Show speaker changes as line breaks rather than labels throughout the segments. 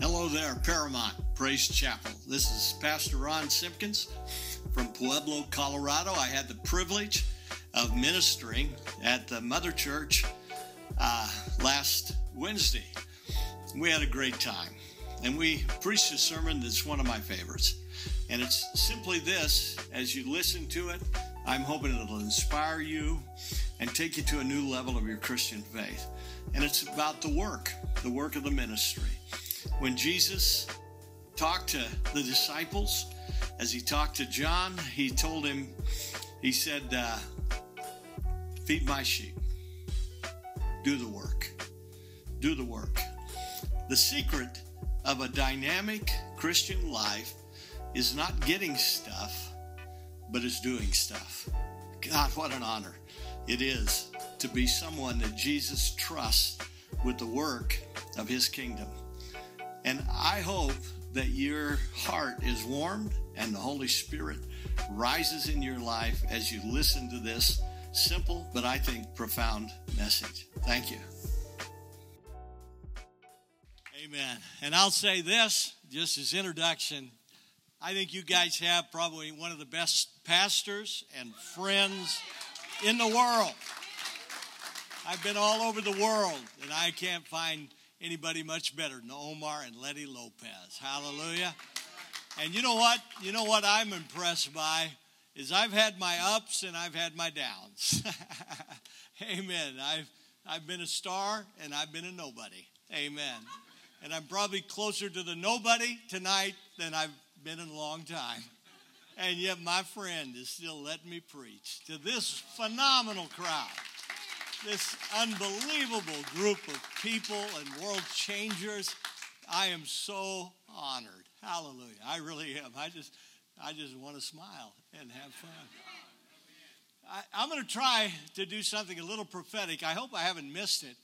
Hello there, Paramount Praise Chapel. This is Pastor Ron Simpkins from Pueblo, Colorado. I had the privilege of ministering at the Mother Church uh, last Wednesday. We had a great time, and we preached a sermon that's one of my favorites. And it's simply this as you listen to it, I'm hoping it'll inspire you and take you to a new level of your Christian faith. And it's about the work, the work of the ministry. When Jesus talked to the disciples, as he talked to John, he told him, he said, uh, Feed my sheep. Do the work. Do the work. The secret of a dynamic Christian life is not getting stuff, but is doing stuff. God, what an honor it is to be someone that Jesus trusts with the work of his kingdom. And I hope that your heart is warmed and the Holy Spirit rises in your life as you listen to this simple, but I think profound message. Thank you. Amen. And I'll say this just as introduction. I think you guys have probably one of the best pastors and friends in the world. I've been all over the world, and I can't find anybody much better than Omar and Letty Lopez. Hallelujah. And you know what? You know what I'm impressed by is I've had my ups and I've had my downs. Amen. I've I've been a star and I've been a nobody. Amen. And I'm probably closer to the nobody tonight than I've been in a long time. And yet my friend is still letting me preach to this phenomenal crowd this unbelievable group of people and world changers. I am so honored. Hallelujah. I really am. I just I just want to smile and have fun. I, am going to try to do something a little prophetic. I hope I haven't missed it.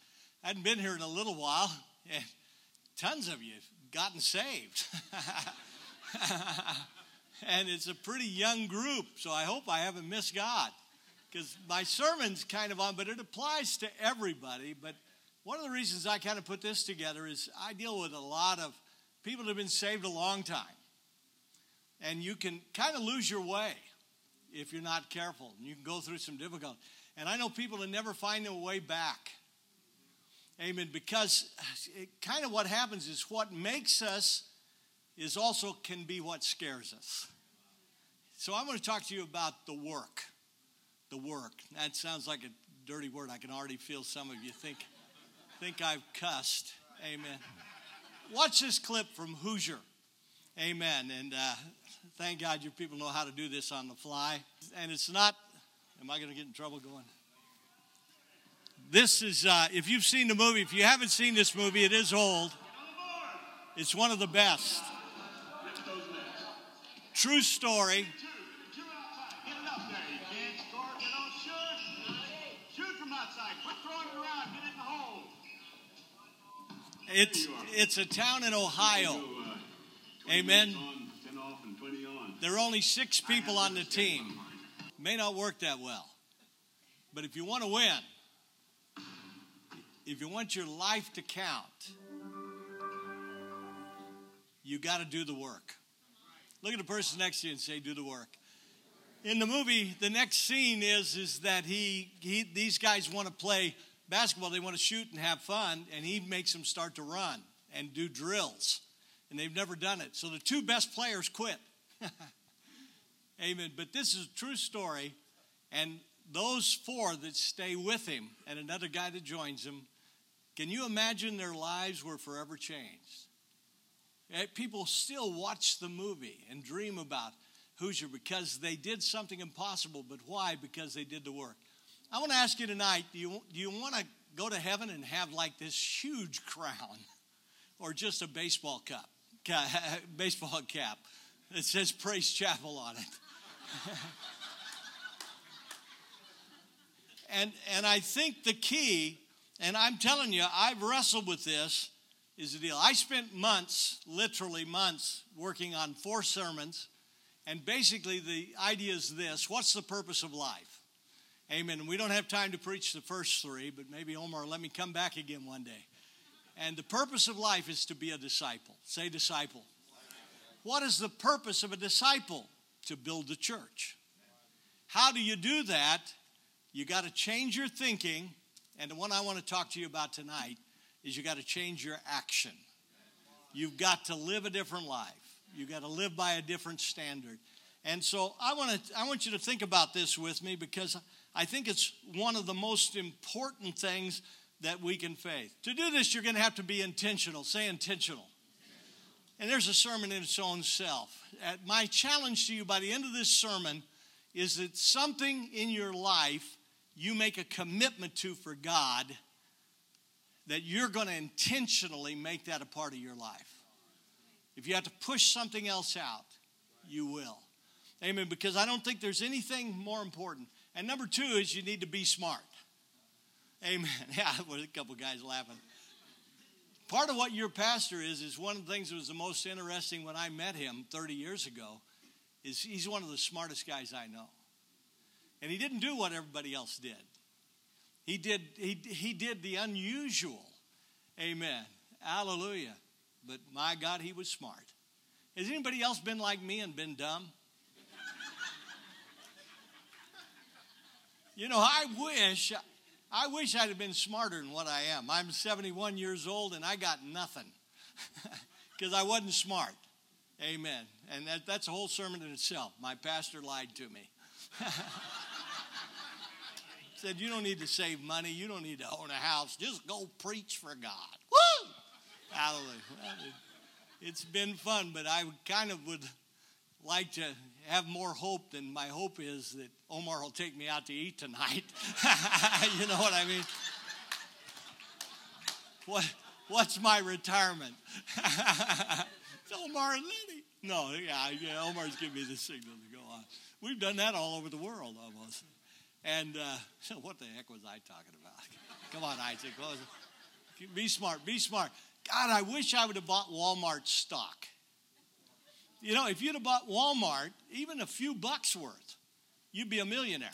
I hadn't been here in a little while, and tons of you have gotten saved. and it's a pretty young group, so I hope I haven't missed God because my sermon's kind of on, but it applies to everybody. But one of the reasons I kind of put this together is I deal with a lot of people that have been saved a long time. And you can kind of lose your way if you're not careful. You can go through some difficulty. And I know people that never find their way back. Amen. Because it, kind of what happens is what makes us is also can be what scares us. So I'm going to talk to you about the work the work. That sounds like a dirty word. I can already feel some of you think think I've cussed. Amen. Watch this clip from Hoosier. Amen. And uh, thank God your people know how to do this on the fly. And it's not. Am I going to get in trouble going? This is, uh, if you've seen the movie, if you haven't seen this movie, it is old. It's one of the best. True story. It's, it's a town in Ohio. Amen. There are only six people on the team. May not work that well. But if you want to win, if you want your life to count, you got to do the work. Look at the person next to you and say, "Do the work." In the movie, the next scene is is that he, he these guys want to play basketball, they want to shoot and have fun, and he makes them start to run and do drills. And they've never done it. So the two best players quit. Amen. But this is a true story. And those four that stay with him and another guy that joins him, can you imagine their lives were forever changed? Eh, people still watch the movie and dream about Hoosier because they did something impossible. But why? Because they did the work. I want to ask you tonight do you, do you want to go to heaven and have like this huge crown or just a baseball cup, baseball cap that says Praise Chapel on it? and, and I think the key, and I'm telling you, I've wrestled with this, is the deal. I spent months, literally months, working on four sermons. And basically, the idea is this what's the purpose of life? Amen. We don't have time to preach the first three, but maybe Omar, let me come back again one day. And the purpose of life is to be a disciple. Say disciple. What is the purpose of a disciple? To build the church. How do you do that? You got to change your thinking. And the one I want to talk to you about tonight is you got to change your action. You've got to live a different life. You've got to live by a different standard. And so I want to I want you to think about this with me because I think it's one of the most important things that we can face. To do this, you're going to have to be intentional. Say intentional. And there's a sermon in its own self. At my challenge to you by the end of this sermon is that something in your life you make a commitment to for God that you're going to intentionally make that a part of your life. If you have to push something else out, you will. Amen. Because I don't think there's anything more important. And number two is you need to be smart. Amen. Yeah, with a couple guys laughing. Part of what your pastor is is one of the things that was the most interesting when I met him 30 years ago. Is he's one of the smartest guys I know, and he didn't do what everybody else did. He did he he did the unusual. Amen. Hallelujah. But my God, he was smart. Has anybody else been like me and been dumb? You know, I wish I wish I'd have been smarter than what I am. I'm 71 years old and I got nothing because I wasn't smart. Amen. And that, that's a whole sermon in itself. My pastor lied to me. Said, You don't need to save money. You don't need to own a house. Just go preach for God. Woo! Hallelujah. It's been fun, but I kind of would like to have more hope than my hope is that Omar will take me out to eat tonight. you know what I mean? What, what's my retirement? it's Omar and Letty. No, yeah, yeah, Omar's giving me the signal to go on. We've done that all over the world almost. And uh, what the heck was I talking about? Come on, Isaac. Be smart. Be smart. God, I wish I would have bought Walmart stock. You know, if you'd have bought Walmart, even a few bucks worth, you'd be a millionaire.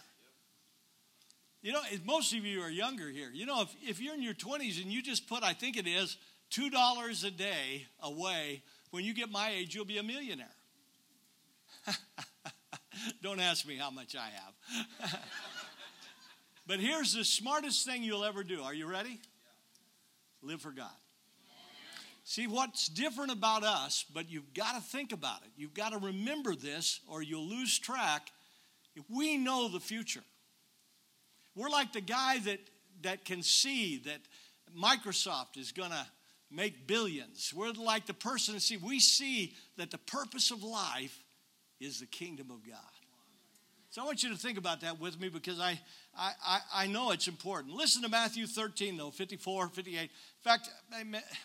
You know, most of you are younger here. You know, if, if you're in your 20s and you just put, I think it is, $2 a day away, when you get my age, you'll be a millionaire. Don't ask me how much I have. but here's the smartest thing you'll ever do. Are you ready? Live for God. See, what's different about us, but you've got to think about it. You've got to remember this, or you'll lose track. We know the future, we're like the guy that, that can see that Microsoft is going to make billions. We're like the person see, we see that the purpose of life is the kingdom of God. So I want you to think about that with me because I, I, I know it's important. Listen to Matthew 13, though, 54, 58. In fact,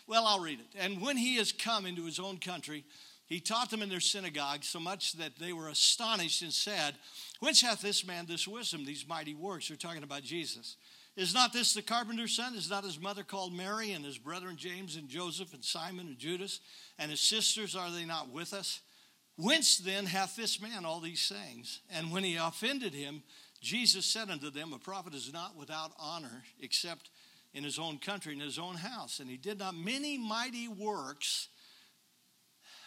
well, I'll read it. And when he has come into his own country, he taught them in their synagogue so much that they were astonished and said, Whence hath this man this wisdom, these mighty works? They're talking about Jesus. Is not this the carpenter's son? Is not his mother called Mary, and his brethren James and Joseph and Simon and Judas? And his sisters, are they not with us? Whence then hath this man all these things? And when he offended him, Jesus said unto them, A prophet is not without honor except in his own country, in his own house. And he did not many mighty works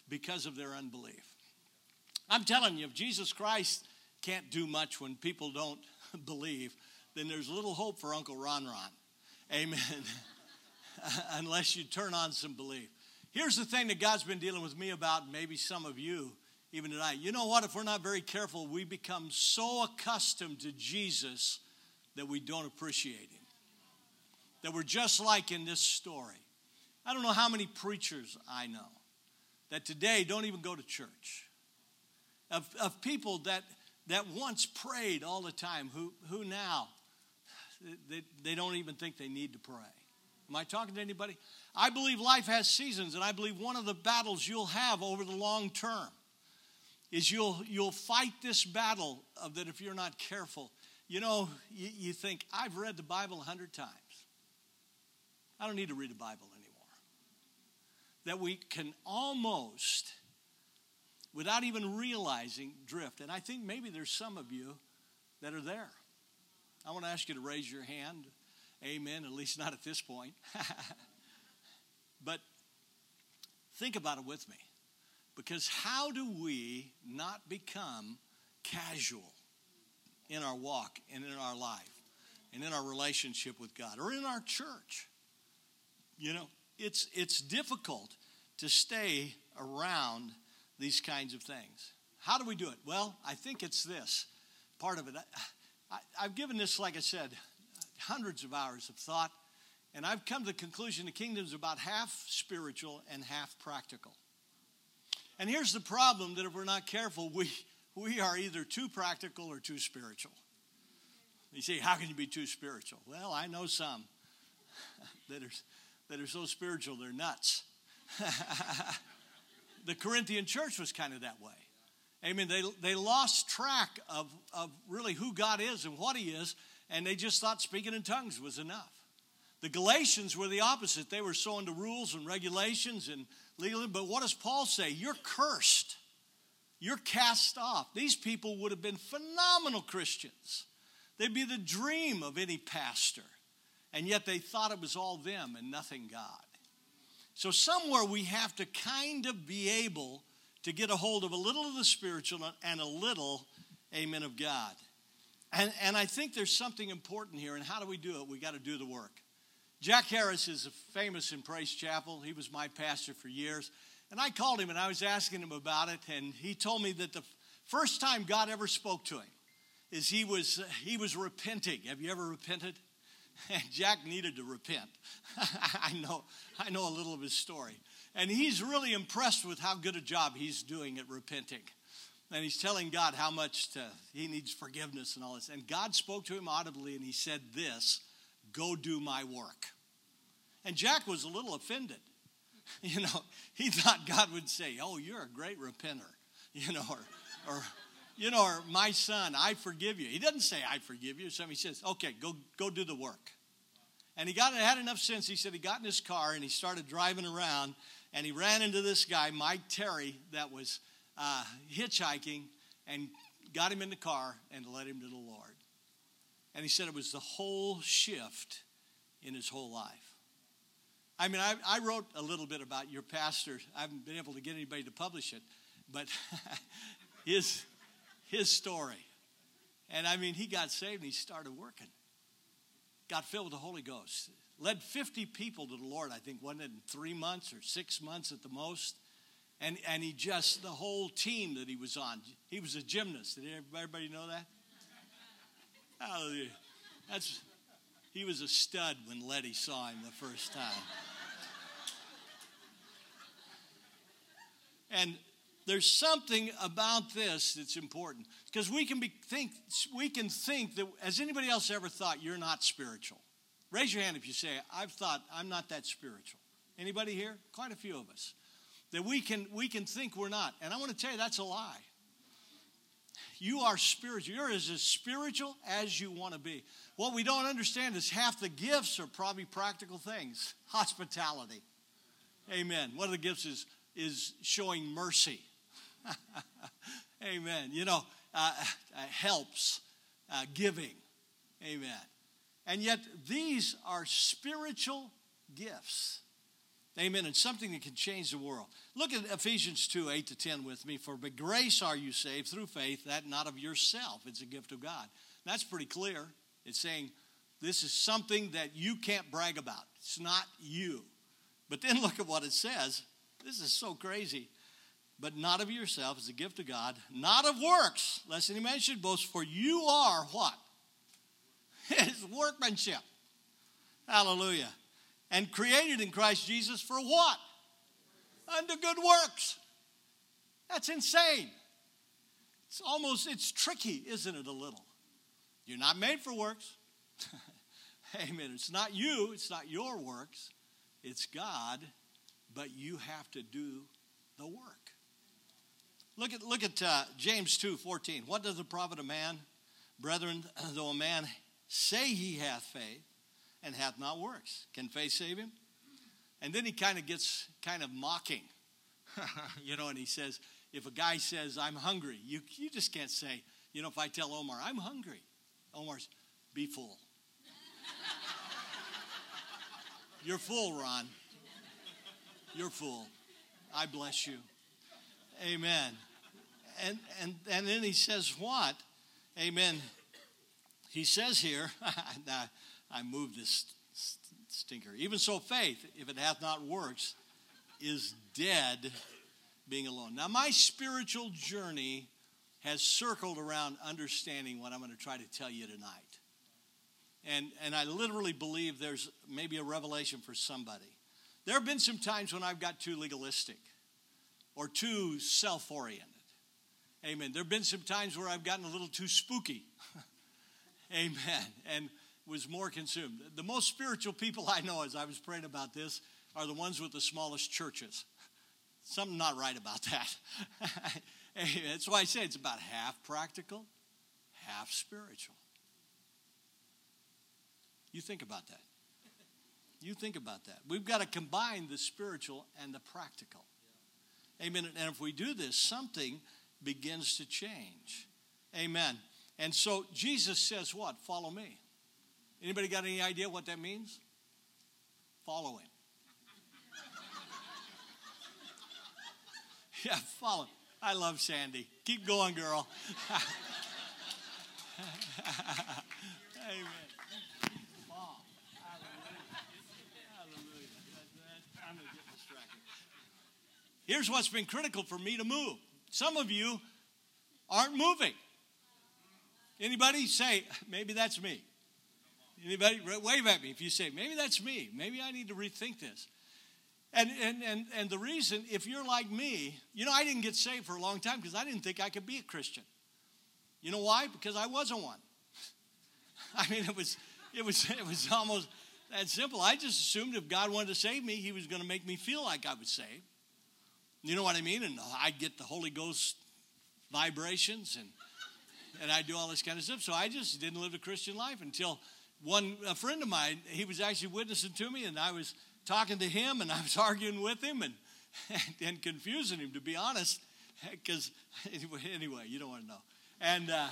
because of their unbelief. I'm telling you, if Jesus Christ can't do much when people don't believe, then there's little hope for Uncle Ron Ron. Amen. Unless you turn on some belief. Here's the thing that God's been dealing with me about, maybe some of you even tonight. You know what? If we're not very careful, we become so accustomed to Jesus that we don't appreciate him. That we're just like in this story. I don't know how many preachers I know that today don't even go to church. Of, of people that, that once prayed all the time, who, who now they, they don't even think they need to pray. Am I talking to anybody? I believe life has seasons, and I believe one of the battles you'll have over the long term is you'll you'll fight this battle of that if you're not careful. You know, you, you think I've read the Bible a hundred times. I don't need to read the Bible anymore. That we can almost, without even realizing, drift. And I think maybe there's some of you that are there. I want to ask you to raise your hand. Amen. At least not at this point. But think about it with me. Because how do we not become casual in our walk and in our life and in our relationship with God or in our church? You know, it's, it's difficult to stay around these kinds of things. How do we do it? Well, I think it's this part of it. I, have given this, like I said, hundreds of hours of thought, and I've come to the conclusion the kingdom is about half spiritual and half practical. And here's the problem that if we're not careful, we, we are either too practical or too spiritual. You say, how can you be too spiritual? Well, I know some that are, that are so spiritual they're nuts. the Corinthian church was kind of that way. Amen. They, they lost track of, of really who God is and what He is, and they just thought speaking in tongues was enough. The Galatians were the opposite. They were so into rules and regulations and legal. But what does Paul say? You're cursed. You're cast off. These people would have been phenomenal Christians. They'd be the dream of any pastor. And yet they thought it was all them and nothing God. So, somewhere we have to kind of be able to get a hold of a little of the spiritual and a little, amen, of God. And, and I think there's something important here. And how do we do it? We got to do the work. Jack Harris is famous in Praise Chapel. He was my pastor for years. And I called him and I was asking him about it. And he told me that the first time God ever spoke to him is he was, he was repenting. Have you ever repented? And Jack needed to repent. I know, I know a little of his story. And he's really impressed with how good a job he's doing at repenting. And he's telling God how much to, he needs forgiveness and all this. And God spoke to him audibly and he said this Go do my work. And Jack was a little offended. You know, he thought God would say, Oh, you're a great repenter. You know, or, or you know, or my son, I forgive you. He doesn't say, I forgive you. So he says, Okay, go, go do the work. And he got had enough sense. He said he got in his car and he started driving around and he ran into this guy, Mike Terry, that was uh, hitchhiking and got him in the car and led him to the Lord. And he said it was the whole shift in his whole life. I mean, I, I wrote a little bit about your pastor. I haven't been able to get anybody to publish it, but his, his story. And I mean, he got saved and he started working. Got filled with the Holy Ghost. Led 50 people to the Lord, I think, wasn't in three months or six months at the most? And, and he just, the whole team that he was on, he was a gymnast. Did everybody know that? Hallelujah. That's, he was a stud when Letty saw him the first time. and there's something about this that's important because we can be think we can think that has anybody else ever thought you're not spiritual? Raise your hand if you say i've thought i'm not that spiritual. Anybody here? Quite a few of us. That we can we can think we're not. And i want to tell you that's a lie you are spiritual. You're as, as spiritual as you want to be. What we don't understand is half the gifts are probably practical things. Hospitality. Amen. One of the gifts is, is showing mercy. Amen. You know, uh, uh, helps, uh, giving. Amen. And yet, these are spiritual gifts. Amen. And something that can change the world. Look at Ephesians 2 8 to 10 with me. For by grace are you saved through faith, that not of yourself. It's a gift of God. That's pretty clear. It's saying this is something that you can't brag about. It's not you. But then look at what it says. This is so crazy. But not of yourself, it's a gift of God, not of works, lest any man should boast, for you are what? His workmanship. Hallelujah and created in Christ Jesus for what? Unto good works. That's insane. It's almost, it's tricky, isn't it, a little? You're not made for works. Amen. It's not you, it's not your works, it's God, but you have to do the work. Look at, look at uh, James 2 14. What does the profit a man, brethren, though a man say he hath faith, and hath not works. Can faith save him? And then he kind of gets kind of mocking, you know, and he says, if a guy says, I'm hungry, you, you just can't say, you know, if I tell Omar, I'm hungry, Omar's, be full. You're full, Ron. You're full. I bless you. Amen. And, and, and then he says, What? Amen. He says here, I moved this stinker. Even so, faith, if it hath not works, is dead being alone. Now, my spiritual journey has circled around understanding what I'm going to try to tell you tonight. And, and I literally believe there's maybe a revelation for somebody. There have been some times when I've got too legalistic or too self oriented. Amen. There have been some times where I've gotten a little too spooky. Amen. And was more consumed. The most spiritual people I know, as I was praying about this, are the ones with the smallest churches. Something not right about that. That's why I say it's about half practical, half spiritual. You think about that. You think about that. We've got to combine the spiritual and the practical. Amen. And if we do this, something begins to change. Amen. And so Jesus says, What? Follow me. Anybody got any idea what that means? Follow him. yeah, follow. I love Sandy. Keep going, girl. Amen. Here's what's been critical for me to move. Some of you aren't moving. Anybody say, maybe that's me? Anybody wave at me if you say, maybe that's me. Maybe I need to rethink this. And, and, and, and the reason, if you're like me, you know, I didn't get saved for a long time because I didn't think I could be a Christian. You know why? Because I wasn't one. I mean, it was, it was, it was almost that simple. I just assumed if God wanted to save me, He was going to make me feel like I was saved. You know what I mean? And I'd get the Holy Ghost vibrations and and I'd do all this kind of stuff. So I just didn't live a Christian life until one a friend of mine, he was actually witnessing to me, and I was talking to him, and I was arguing with him, and and, and confusing him, to be honest, because anyway, you don't want to know. And uh,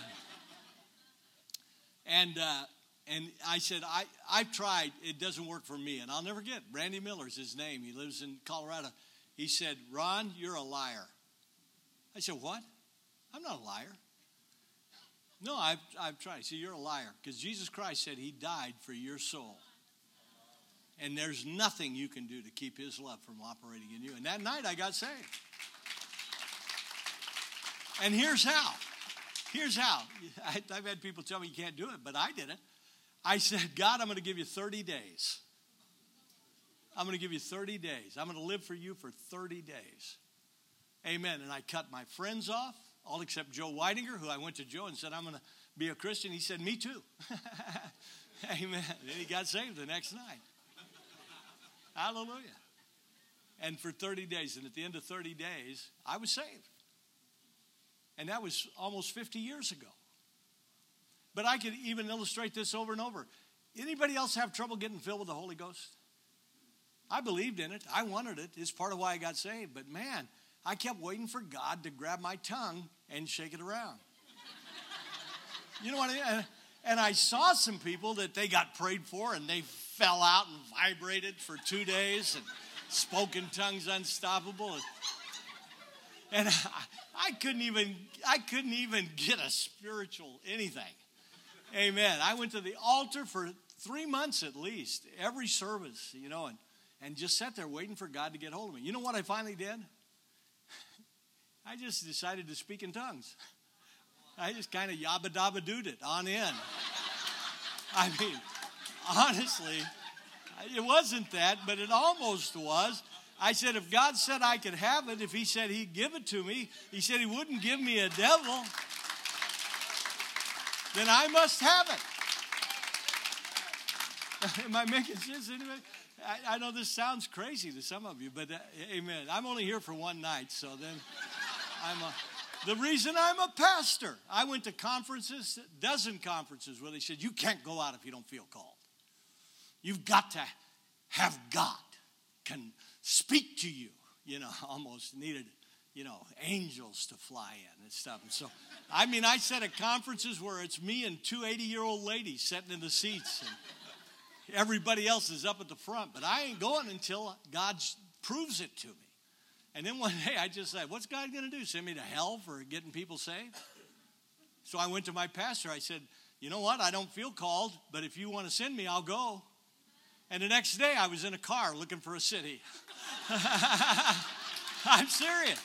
and uh, and I said, I I've tried, it doesn't work for me, and I'll never get. Randy Miller's his name. He lives in Colorado. He said, Ron, you're a liar. I said, What? I'm not a liar. No, I've, I've tried. See, you're a liar because Jesus Christ said he died for your soul. And there's nothing you can do to keep his love from operating in you. And that night I got saved. And here's how. Here's how. I've had people tell me you can't do it, but I did it. I said, God, I'm going to give you 30 days. I'm going to give you 30 days. I'm going to live for you for 30 days. Amen. And I cut my friends off, all except Joe Weidinger, who I went to Joe and said, I'm going to be a Christian. He said, Me too. Amen. Then he got saved the next night. Hallelujah. And for 30 days, and at the end of 30 days, I was saved. And that was almost 50 years ago. But I could even illustrate this over and over. Anybody else have trouble getting filled with the Holy Ghost? I believed in it. I wanted it. It's part of why I got saved. But man, I kept waiting for God to grab my tongue and shake it around. you know what I mean? And I saw some people that they got prayed for and they fell out and vibrated for two days and spoke in tongues unstoppable. And I, I couldn't even I couldn't even get a spiritual anything. Amen. I went to the altar for three months at least, every service, you know, and and just sat there waiting for God to get hold of me. You know what I finally did? I just decided to speak in tongues. I just kind of yabba dabba dooed it on in. I mean, honestly, it wasn't that, but it almost was. I said, if God said I could have it, if He said He'd give it to me, He said He wouldn't give me a devil, then I must have it. Am I making sense? I, I, know this sounds crazy to some of you, but uh, amen. I'm only here for one night, so then I'm a. The reason I'm a pastor, I went to conferences, dozen conferences, where they said, You can't go out if you don't feel called. You've got to have God can speak to you. You know, almost needed, you know, angels to fly in and stuff. And so, I mean, I sat at conferences where it's me and two 80 year old ladies sitting in the seats. And, Everybody else is up at the front, but I ain't going until God proves it to me. And then one day I just said, What's God going to do? Send me to hell for getting people saved? So I went to my pastor. I said, You know what? I don't feel called, but if you want to send me, I'll go. And the next day I was in a car looking for a city. I'm serious.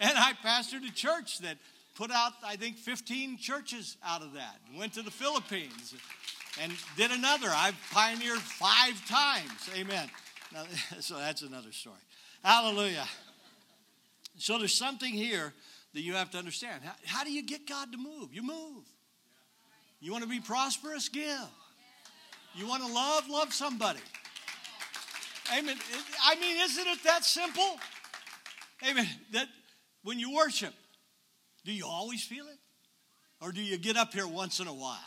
And I pastored a church that put out, I think, 15 churches out of that. Went to the Philippines and did another. I've pioneered five times. Amen. Now, so that's another story. Hallelujah. So there's something here that you have to understand. How, how do you get God to move? You move. You want to be prosperous? Give. You want to love? Love somebody. Amen. I mean, isn't it that simple? Amen. That when you worship, do you always feel it? Or do you get up here once in a while?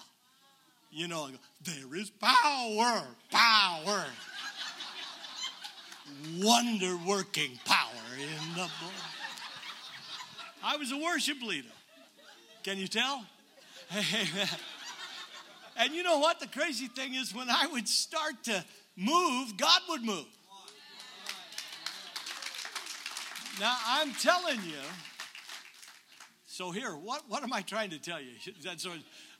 You know, there is power, power, wonder working power in the blood. I was a worship leader. Can you tell? and you know what? The crazy thing is, when I would start to move, God would move. Now, I'm telling you, so here, what, what am I trying to tell you? That's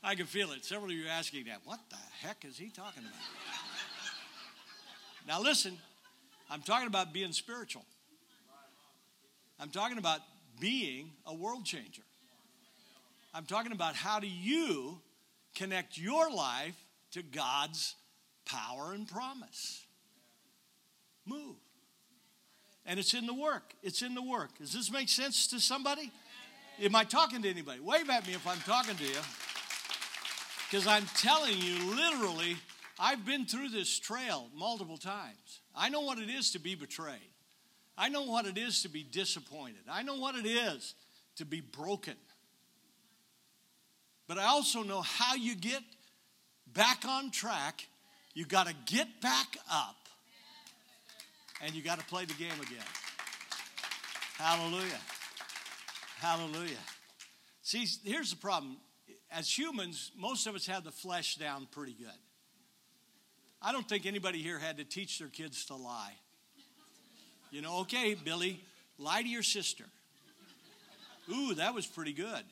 I can feel it. Several of you are asking that. What the heck is he talking about? now listen, I'm talking about being spiritual. I'm talking about being a world changer. I'm talking about how do you connect your life to God's power and promise. Move. And it's in the work. It's in the work. Does this make sense to somebody? Am I talking to anybody? Wave at me if I'm talking to you. Because I'm telling you, literally, I've been through this trail multiple times. I know what it is to be betrayed. I know what it is to be disappointed. I know what it is to be broken. But I also know how you get back on track. You got to get back up and you got to play the game again. Hallelujah. Hallelujah. See, here's the problem. As humans, most of us have the flesh down pretty good. I don't think anybody here had to teach their kids to lie. You know, okay, Billy, lie to your sister. Ooh, that was pretty good.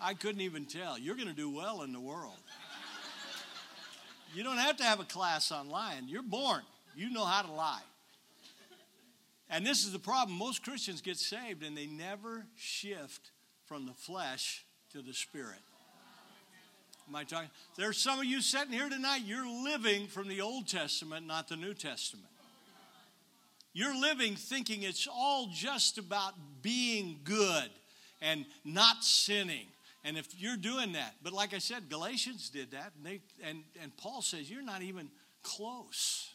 I couldn't even tell. You're going to do well in the world. You don't have to have a class on lying. You're born. You know how to lie. And this is the problem. Most Christians get saved and they never shift from the flesh to the spirit. Am I talking? There's some of you sitting here tonight, you're living from the Old Testament, not the New Testament. You're living thinking it's all just about being good and not sinning. And if you're doing that, but like I said, Galatians did that, and, they, and, and Paul says you're not even close.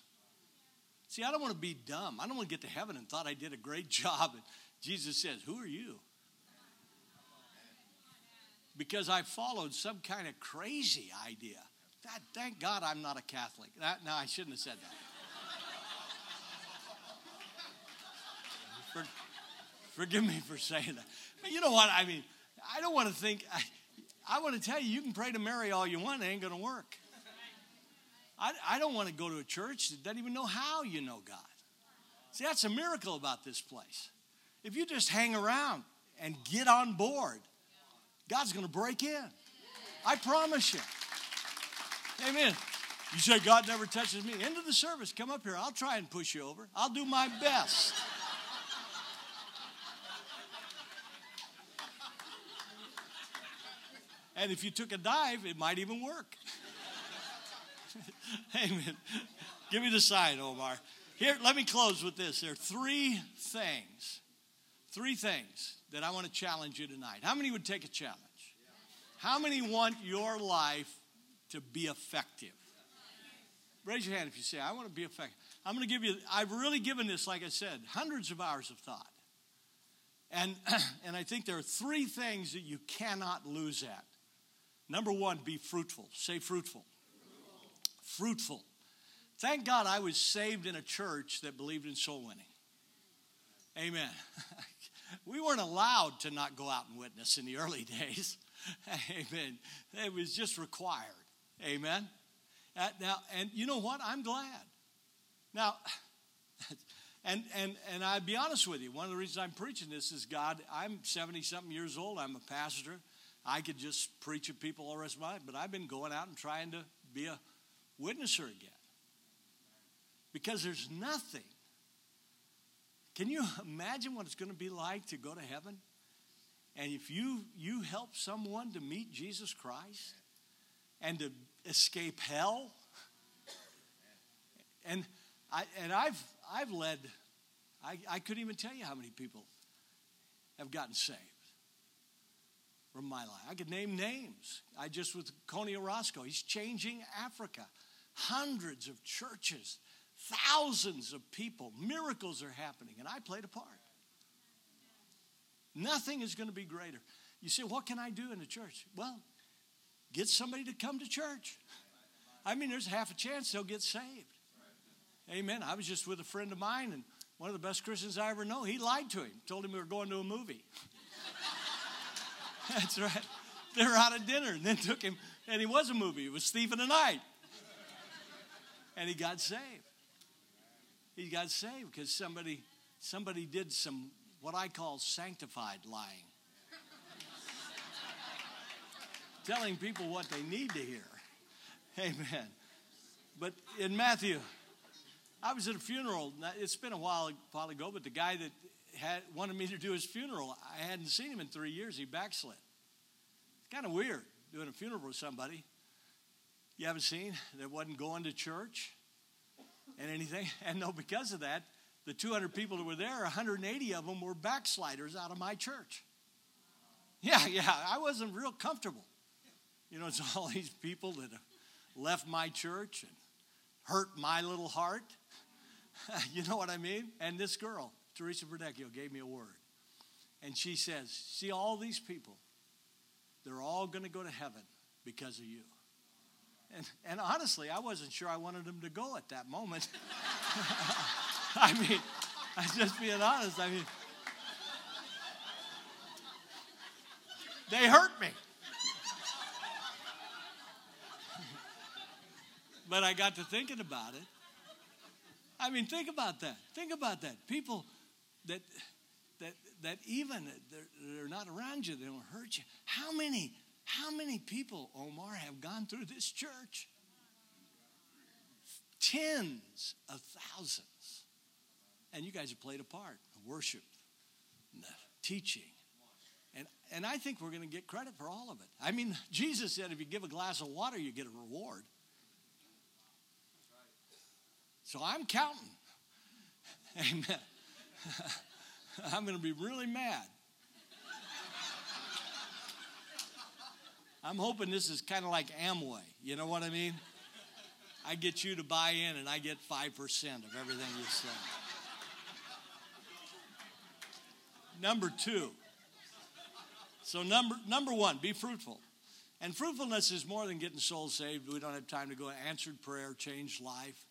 See, I don't want to be dumb. I don't want to get to heaven and thought I did a great job. And Jesus says, Who are you? Because I followed some kind of crazy idea. That, thank God I'm not a Catholic. That, no, I shouldn't have said that. For, forgive me for saying that. But you know what? I mean, I don't want to think, I, I want to tell you, you can pray to Mary all you want, it ain't going to work. I, I don't want to go to a church that doesn't even know how you know God. See, that's a miracle about this place. If you just hang around and get on board, God's going to break in. I promise you. Amen. You say God never touches me. End of the service, come up here. I'll try and push you over. I'll do my best. and if you took a dive, it might even work. Amen. Give me the sign, Omar. Here, let me close with this. There are three things, three things that I want to challenge you tonight. How many would take a challenge? How many want your life to be effective? Raise your hand if you say, I want to be effective. I'm going to give you, I've really given this, like I said, hundreds of hours of thought. And, and I think there are three things that you cannot lose at. Number one, be fruitful. Say fruitful fruitful. Thank God I was saved in a church that believed in soul winning. Amen. we weren't allowed to not go out and witness in the early days. Amen. It was just required. Amen. Uh, now, and you know what? I'm glad. Now, and and and I'd be honest with you. One of the reasons I'm preaching this is God. I'm 70 something years old. I'm a pastor. I could just preach at people all the rest of my life, but I've been going out and trying to be a witnesser again. Because there's nothing. Can you imagine what it's going to be like to go to heaven? And if you you help someone to meet Jesus Christ and to escape hell, and I and I've I've led I, I couldn't even tell you how many people have gotten saved from my life. I could name names. I just with Coney Orozco, he's changing Africa. Hundreds of churches, thousands of people, miracles are happening, and I played a part. Nothing is going to be greater. You say, what can I do in the church? Well, get somebody to come to church. I mean, there's half a chance they'll get saved. Amen. I was just with a friend of mine, and one of the best Christians I ever know, he lied to him, told him we were going to a movie. That's right. They were out at dinner and then took him, and he was a movie. It was in the Night. And he got saved. He got saved because somebody somebody did some what I call sanctified lying. Telling people what they need to hear. Amen. But in Matthew, I was at a funeral. It's been a while, while ago, but the guy that had wanted me to do his funeral, I hadn't seen him in three years. He backslid. It's kind of weird doing a funeral with somebody you haven't seen that wasn't going to church and anything. And no, because of that, the 200 people that were there, 180 of them were backsliders out of my church. Yeah, yeah, I wasn't real comfortable. You know, it's all these people that left my church and hurt my little heart. you know what I mean? And this girl, Teresa Verdecchio, gave me a word. And she says, See, all these people, they're all going to go to heaven because of you. And, and honestly, I wasn't sure I wanted them to go at that moment. I mean, I'm just being honest. I mean, they hurt me. but I got to thinking about it. I mean, think about that. Think about that. People that that that even they're, they're not around you, they don't hurt you. How many how many people, Omar, have gone through this church? Tens of thousands. And you guys have played a part in worship, the teaching. And, and I think we're going to get credit for all of it. I mean, Jesus said if you give a glass of water, you get a reward. So I'm counting. Amen. I'm going to be really mad. I'm hoping this is kind of like Amway. You know what I mean? I get you to buy in and I get 5% of everything you say. Number two. So number number one, be fruitful. And fruitfulness is more than getting souls saved. We don't have time to go answered prayer, change life.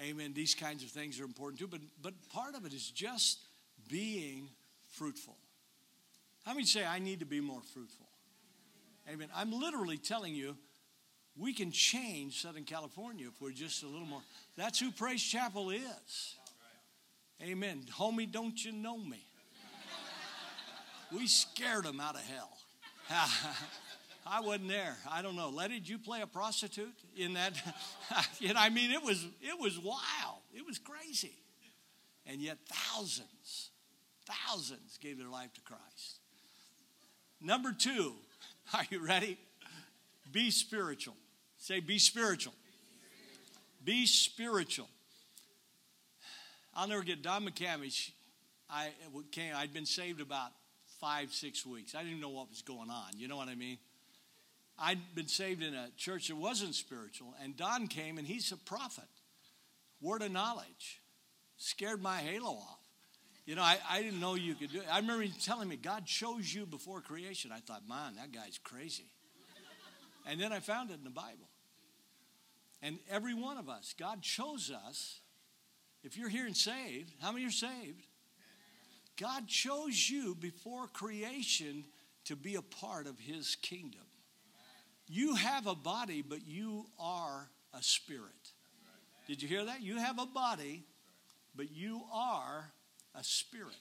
Amen. These kinds of things are important too. But, but part of it is just being fruitful. How many say, I need to be more fruitful? Amen. I'm literally telling you, we can change Southern California if we're just a little more. That's who Praise Chapel is. Amen. Homie, don't you know me? We scared them out of hell. I wasn't there. I don't know. Letty, did you play a prostitute in that? know, I mean, it was it was wild. It was crazy, and yet thousands, thousands gave their life to Christ. Number two, are you ready? Be spiritual. Say, be spiritual. Be spiritual. I'll never get Don McCamish. I came. I'd been saved about five, six weeks. I didn't know what was going on. You know what I mean? I'd been saved in a church that wasn't spiritual, and Don came and he's a prophet. Word of knowledge. Scared my halo off. You know, I, I didn't know you could do it. I remember him telling me, God chose you before creation. I thought, man, that guy's crazy. And then I found it in the Bible. And every one of us, God chose us. If you're here and saved, how many are saved? God chose you before creation to be a part of his kingdom. You have a body, but you are a spirit. Did you hear that? You have a body, but you are a spirit.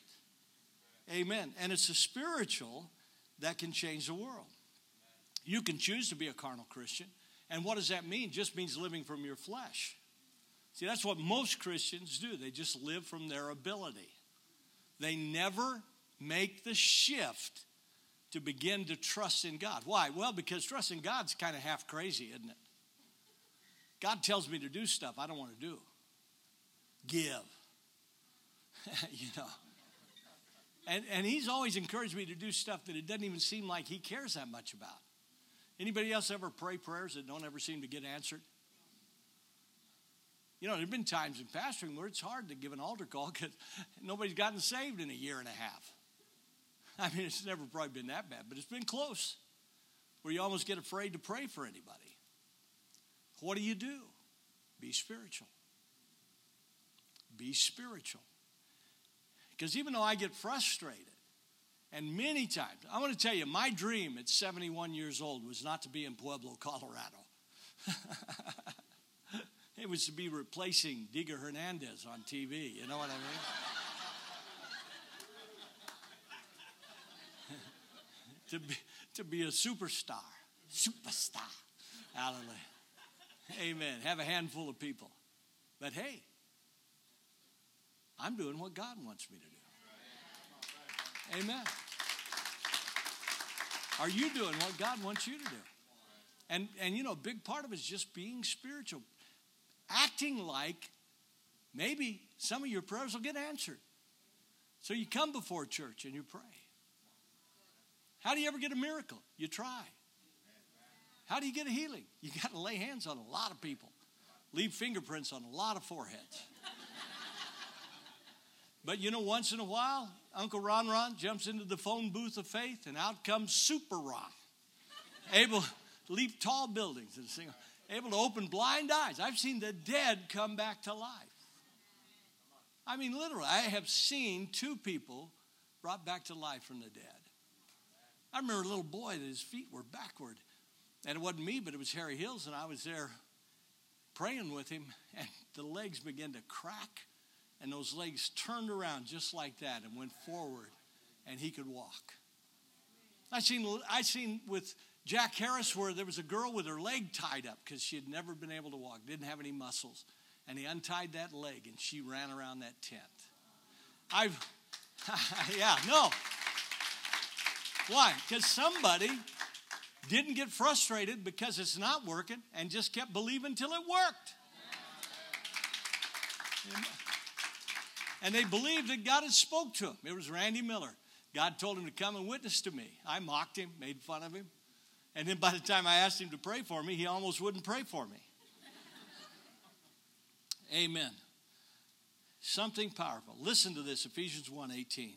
Amen. And it's a spiritual that can change the world. You can choose to be a carnal Christian. And what does that mean? Just means living from your flesh. See, that's what most Christians do. They just live from their ability. They never make the shift to begin to trust in God. Why? Well, because trusting God's kind of half crazy, isn't it? God tells me to do stuff I don't want to do. Give. you know. And, and he's always encouraged me to do stuff that it doesn't even seem like he cares that much about. Anybody else ever pray prayers that don't ever seem to get answered? You know, there have been times in pastoring where it's hard to give an altar call because nobody's gotten saved in a year and a half. I mean, it's never probably been that bad, but it's been close where you almost get afraid to pray for anybody. What do you do? Be spiritual. Be spiritual. Because even though I get frustrated, and many times, I want to tell you, my dream at 71 years old was not to be in Pueblo, Colorado. it was to be replacing Digger Hernandez on TV. You know what I mean? to, be, to be a superstar. Superstar. Hallelujah. Amen. Have a handful of people. But hey, I'm doing what God wants me to do. Amen. Are you doing what God wants you to do? And, and you know, a big part of it is just being spiritual, acting like maybe some of your prayers will get answered. So you come before church and you pray. How do you ever get a miracle? You try. How do you get a healing? You got to lay hands on a lot of people, leave fingerprints on a lot of foreheads. But you know, once in a while, Uncle Ron Ron jumps into the phone booth of faith, and out comes Super Ron, able to leap tall buildings and sing, able to open blind eyes. I've seen the dead come back to life. I mean, literally, I have seen two people brought back to life from the dead. I remember a little boy that his feet were backward. And it wasn't me, but it was Harry Hills, and I was there praying with him, and the legs began to crack, and those legs turned around just like that and went forward, and he could walk. I seen I seen with Jack Harris where there was a girl with her leg tied up because she had never been able to walk, didn't have any muscles, and he untied that leg and she ran around that tent. I've yeah no why? Because somebody didn't get frustrated because it's not working and just kept believing till it worked. And they believed that God had spoke to him. It was Randy Miller. God told him to come and witness to me. I mocked him, made fun of him. And then by the time I asked him to pray for me, he almost wouldn't pray for me. Amen. Something powerful. Listen to this, Ephesians 1:18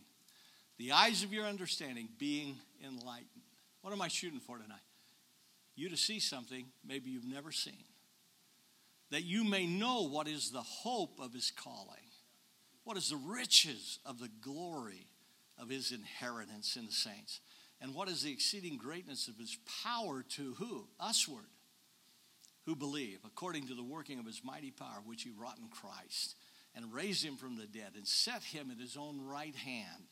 the eyes of your understanding being enlightened. What am I shooting for tonight? You to see something maybe you've never seen. That you may know what is the hope of his calling, what is the riches of the glory of his inheritance in the saints, and what is the exceeding greatness of his power to who? Usward, who believe, according to the working of his mighty power, which he wrought in Christ, and raised him from the dead, and set him at his own right hand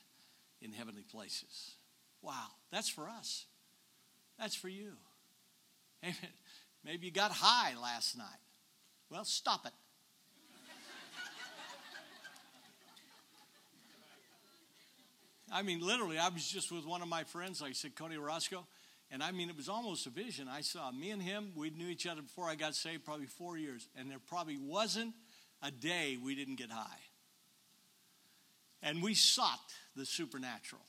in heavenly places. Wow, that's for us. That's for you. Amen. Maybe you got high last night. Well, stop it. I mean, literally, I was just with one of my friends, like I said, Cody Roscoe, and I mean, it was almost a vision. I saw me and him, we knew each other before I got saved, probably four years, and there probably wasn't a day we didn't get high. And we sought the supernatural.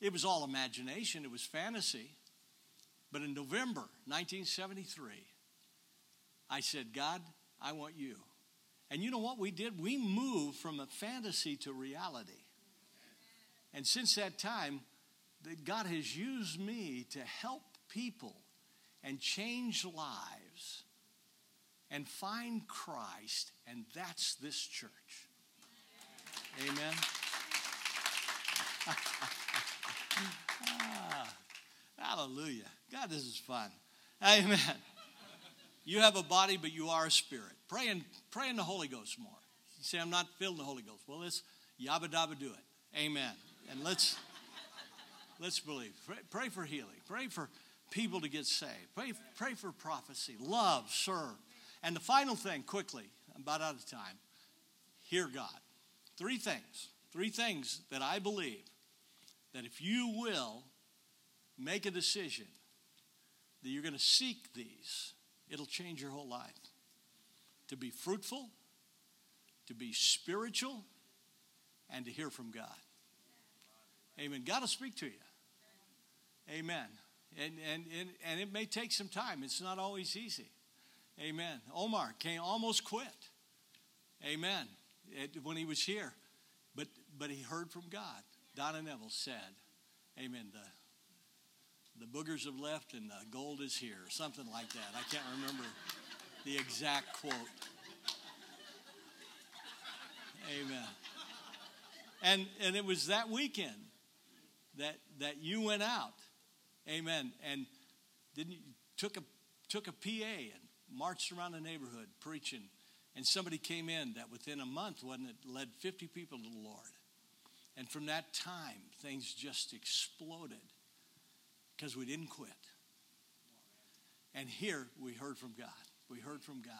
It was all imagination, it was fantasy. But in November 1973, I said, God, I want you. And you know what we did? We moved from a fantasy to reality. And since that time, that God has used me to help people and change lives and find Christ, and that's this church. Amen. ah, hallelujah. God, this is fun. Amen. You have a body, but you are a spirit. Pray in, pray in the Holy Ghost more. You say, I'm not filled in the Holy Ghost. Well, let's yabba dabba do it. Amen. And let's let's believe. Pray, pray for healing. Pray for people to get saved. Pray, pray for prophecy. Love, serve. And the final thing, quickly, I'm about out of time. Hear God. Three things. Three things that I believe that if you will make a decision that you're going to seek these, it'll change your whole life. To be fruitful, to be spiritual, and to hear from God. Amen. God will speak to you. Amen. And, and, and, and it may take some time. It's not always easy. Amen. Omar came almost quit. Amen. It, when he was here. But but he heard from God. Donna Neville said, Amen. The the boogers have left and the gold is here, something like that. I can't remember the exact quote. Amen. And and it was that weekend that that you went out. Amen. And didn't took a took a PA and marched around the neighborhood preaching. And somebody came in that within a month, wasn't it, led 50 people to the Lord. And from that time, things just exploded because we didn't quit. And here we heard from God. We heard from God.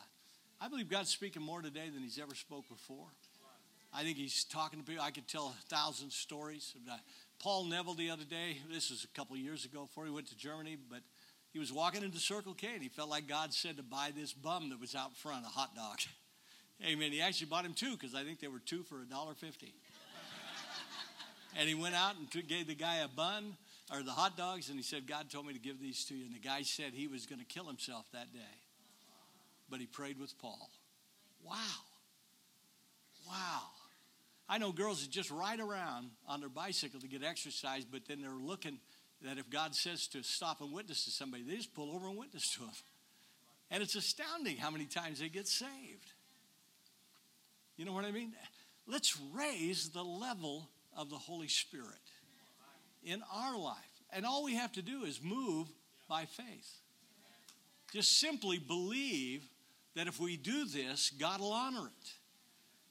I believe God's speaking more today than He's ever spoke before. I think He's talking to people. I could tell a thousand stories. Paul Neville the other day, this was a couple years ago before he went to Germany, but he was walking into Circle K and he felt like God said to buy this bum that was out front, a hot dog. Amen. He actually bought him two because I think they were two for a dollar fifty. and he went out and gave the guy a bun or the hot dogs, and he said, "God told me to give these to you." And the guy said he was going to kill himself that day, but he prayed with Paul. Wow. Wow. I know girls that just ride around on their bicycle to get exercise, but then they're looking that if God says to stop and witness to somebody, they just pull over and witness to them. And it's astounding how many times they get saved. You know what I mean? Let's raise the level of the Holy Spirit in our life. And all we have to do is move by faith. Just simply believe that if we do this, God will honor it.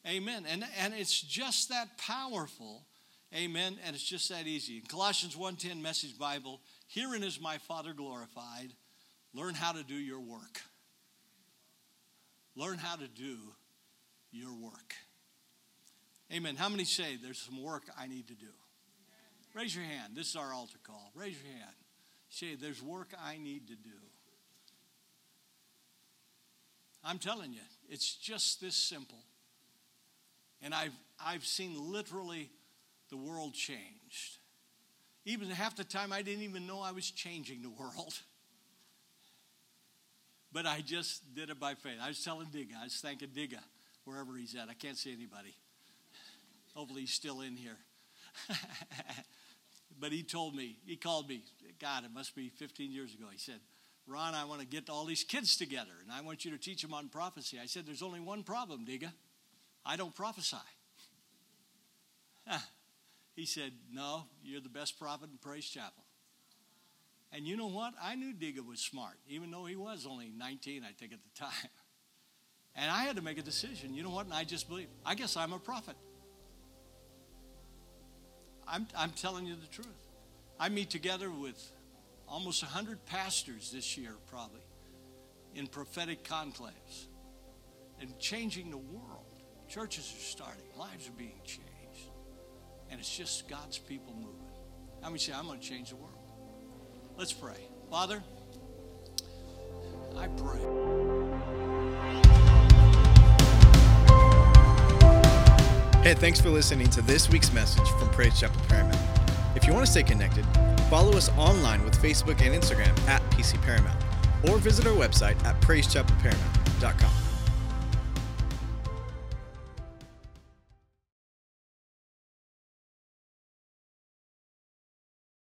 Amen. And, and it's just that powerful Amen. And it's just that easy. In Colossians 1:10 Message Bible, herein is my Father glorified. Learn how to do your work. Learn how to do your work. Amen. How many say there's some work I need to do? Raise your hand. This is our altar call. Raise your hand. Say, there's work I need to do. I'm telling you, it's just this simple. And I've, I've seen literally the world changed. Even half the time, I didn't even know I was changing the world. But I just did it by faith. I was telling Digga, I was thanking Digga wherever he's at. I can't see anybody. Hopefully, he's still in here. but he told me, he called me, God, it must be 15 years ago. He said, Ron, I want to get all these kids together and I want you to teach them on prophecy. I said, There's only one problem, Digga. I don't prophesy. He said, No, you're the best prophet in Praise Chapel. And you know what? I knew Digga was smart, even though he was only 19, I think, at the time. And I had to make a decision. You know what? And I just believe. I guess I'm a prophet. I'm, I'm telling you the truth. I meet together with almost 100 pastors this year, probably, in prophetic conclaves and changing the world. Churches are starting, lives are being changed and it's just God's people moving. How many say, I'm going to change the world? Let's pray. Father, I pray.
Hey, thanks for listening to this week's message from Praise Chapel Paramount. If you want to stay connected, follow us online with Facebook and Instagram at PC Paramount, or visit our website at praisechapelparamount.com.